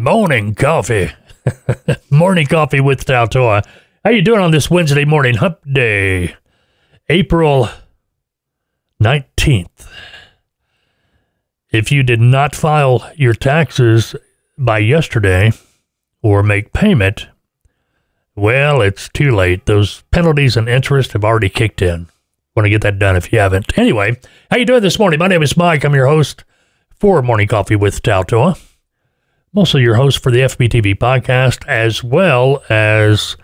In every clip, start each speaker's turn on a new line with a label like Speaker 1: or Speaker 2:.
Speaker 1: Morning coffee. morning coffee with Taltoa. How you doing on this Wednesday morning hump day? April 19th. If you did not file your taxes by yesterday or make payment, well, it's too late. Those penalties and interest have already kicked in. Want to get that done if you haven't. Anyway, how you doing this morning? My name is Mike. I'm your host for Morning Coffee with Taltoa. Also your host for the FBTV podcast, as well as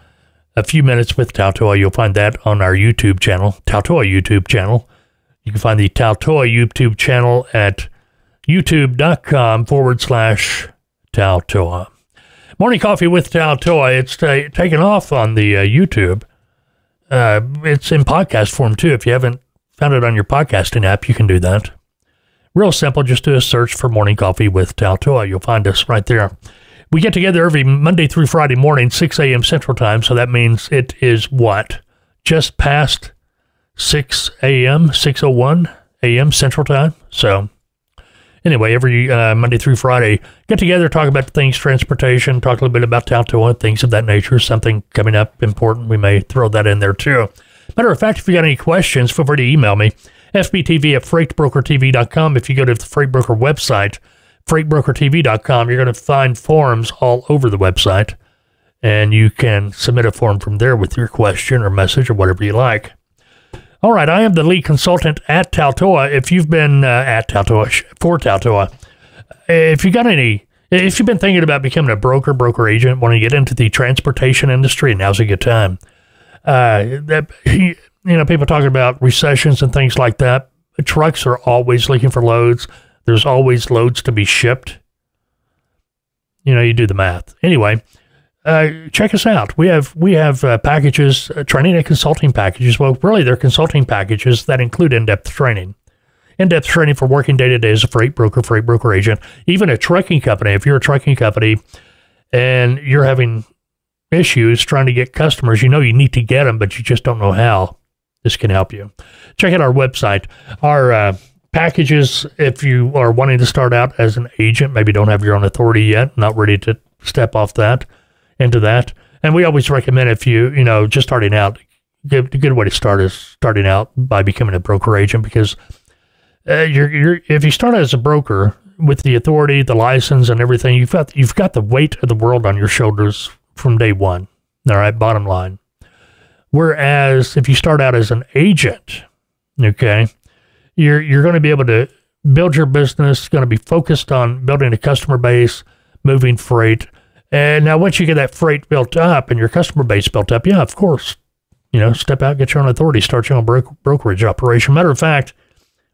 Speaker 1: a few minutes with Taltoa. You'll find that on our YouTube channel, Taltoa YouTube channel. You can find the Taltoa YouTube channel at youtube.com forward slash Taltoa. Morning Coffee with Taltoa. It's taken off on the uh, YouTube. Uh, it's in podcast form too. If you haven't found it on your podcasting app, you can do that. Real simple. Just do a search for Morning Coffee with Taltoa. You'll find us right there. We get together every Monday through Friday morning, 6 a.m. Central Time. So that means it is what? Just past 6 a.m., 6.01 a.m. Central Time. So anyway, every uh, Monday through Friday, get together, talk about things, transportation, talk a little bit about Taltoa, things of that nature. Something coming up important, we may throw that in there too. Matter of fact, if you got any questions, feel free to email me FBTV at freightbrokertv.com. If you go to the Freight Broker website, freightbrokertv.com, you're going to find forums all over the website, and you can submit a form from there with your question or message or whatever you like. All right, I am the lead consultant at Taltoa. If you've been uh, at Taltoa for Taltoa, if you got any, if you've been thinking about becoming a broker, broker agent, want to get into the transportation industry, now's a good time. Uh, that you know, people talking about recessions and things like that. Trucks are always looking for loads. There's always loads to be shipped. You know, you do the math. Anyway, uh, check us out. We have we have uh, packages, uh, training and consulting packages. Well, really, they're consulting packages that include in-depth training, in-depth training for working day to day as a freight broker, freight broker agent, even a trucking company. If you're a trucking company and you're having issues trying to get customers, you know you need to get them, but you just don't know how this can help you. Check out our website. Our uh, packages, if you are wanting to start out as an agent, maybe don't have your own authority yet, not ready to step off that into that. And we always recommend if you, you know, just starting out, a good way to start is starting out by becoming a broker agent because uh, you're, you're, if you start as a broker with the authority, the license, and everything, you've got you've got the weight of the world on your shoulders from day one. All right, bottom line. Whereas if you start out as an agent, okay, you're you're going to be able to build your business, going to be focused on building a customer base, moving freight. And now once you get that freight built up and your customer base built up, yeah, of course, you know, step out, get your own authority, start your own bro- brokerage operation. Matter of fact,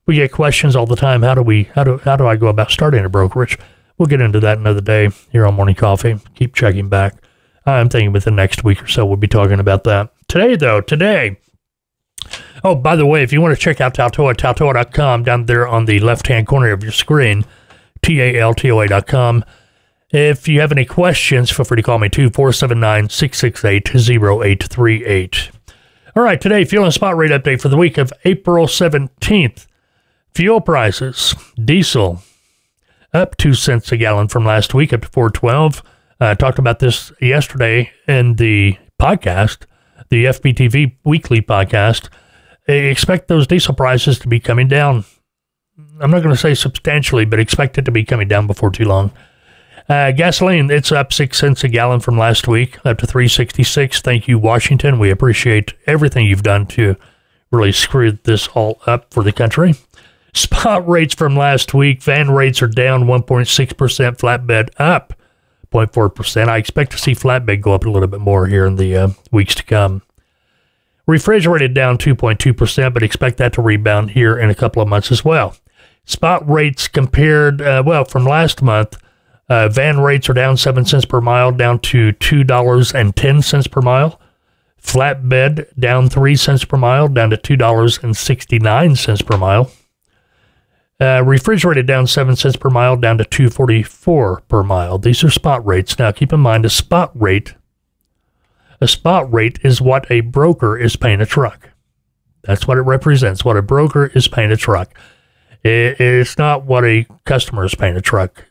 Speaker 1: we get questions all the time. How do we how do how do I go about starting a brokerage? We'll get into that another day here on Morning Coffee. Keep checking back. I'm thinking within the next week or so we'll be talking about that. Today, though, today. Oh, by the way, if you want to check out Taltoa, Taltoa.com, down there on the left hand corner of your screen, T A L T O. If you have any questions, feel free to call me 2479 668 0838. All right, today, fuel and spot rate update for the week of April 17th. Fuel prices, diesel up 2 cents a gallon from last week up to 412. I uh, talked about this yesterday in the podcast the FBTV weekly podcast, expect those diesel prices to be coming down. I'm not going to say substantially, but expect it to be coming down before too long. Uh, gasoline, it's up six cents a gallon from last week, up to 366. Thank you, Washington. We appreciate everything you've done to really screw this all up for the country. Spot rates from last week, van rates are down 1.6%, flatbed up 0.4%. I expect to see flatbed go up a little bit more here in the uh, weeks to come. Refrigerated down 2.2%, but expect that to rebound here in a couple of months as well. Spot rates compared, uh, well, from last month, uh, van rates are down 7 cents per mile, down to $2.10 per mile. Flatbed down 3 cents per mile, down to $2.69 per mile. Uh, refrigerated down 7 cents per mile, down to 244 per mile. These are spot rates. Now keep in mind a spot rate a spot rate is what a broker is paying a truck. That's what it represents. What a broker is paying a truck. it's not what a customer is paying a truck.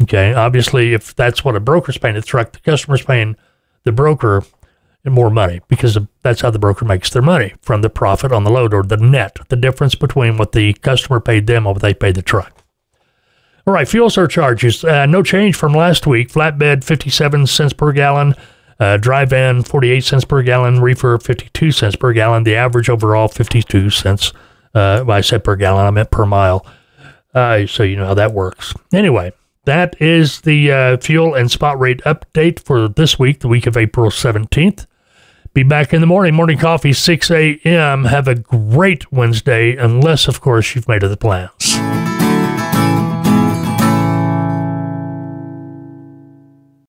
Speaker 1: Okay. Obviously, if that's what a broker's paying a truck, the customer's paying the broker more money because that's how the broker makes their money from the profit on the load or the net, the difference between what the customer paid them or what they paid the truck. All right, fuel surcharges, uh, no change from last week. Flatbed, 57 cents per gallon. Uh, dry van, 48 cents per gallon. Reefer, 52 cents per gallon. The average overall, 52 cents. Uh, I said per gallon, I meant per mile. Uh, so you know how that works. Anyway, that is the uh, fuel and spot rate update for this week, the week of April 17th. Be back in the morning. Morning coffee, 6 a.m. Have a great Wednesday, unless, of course, you've made other plans.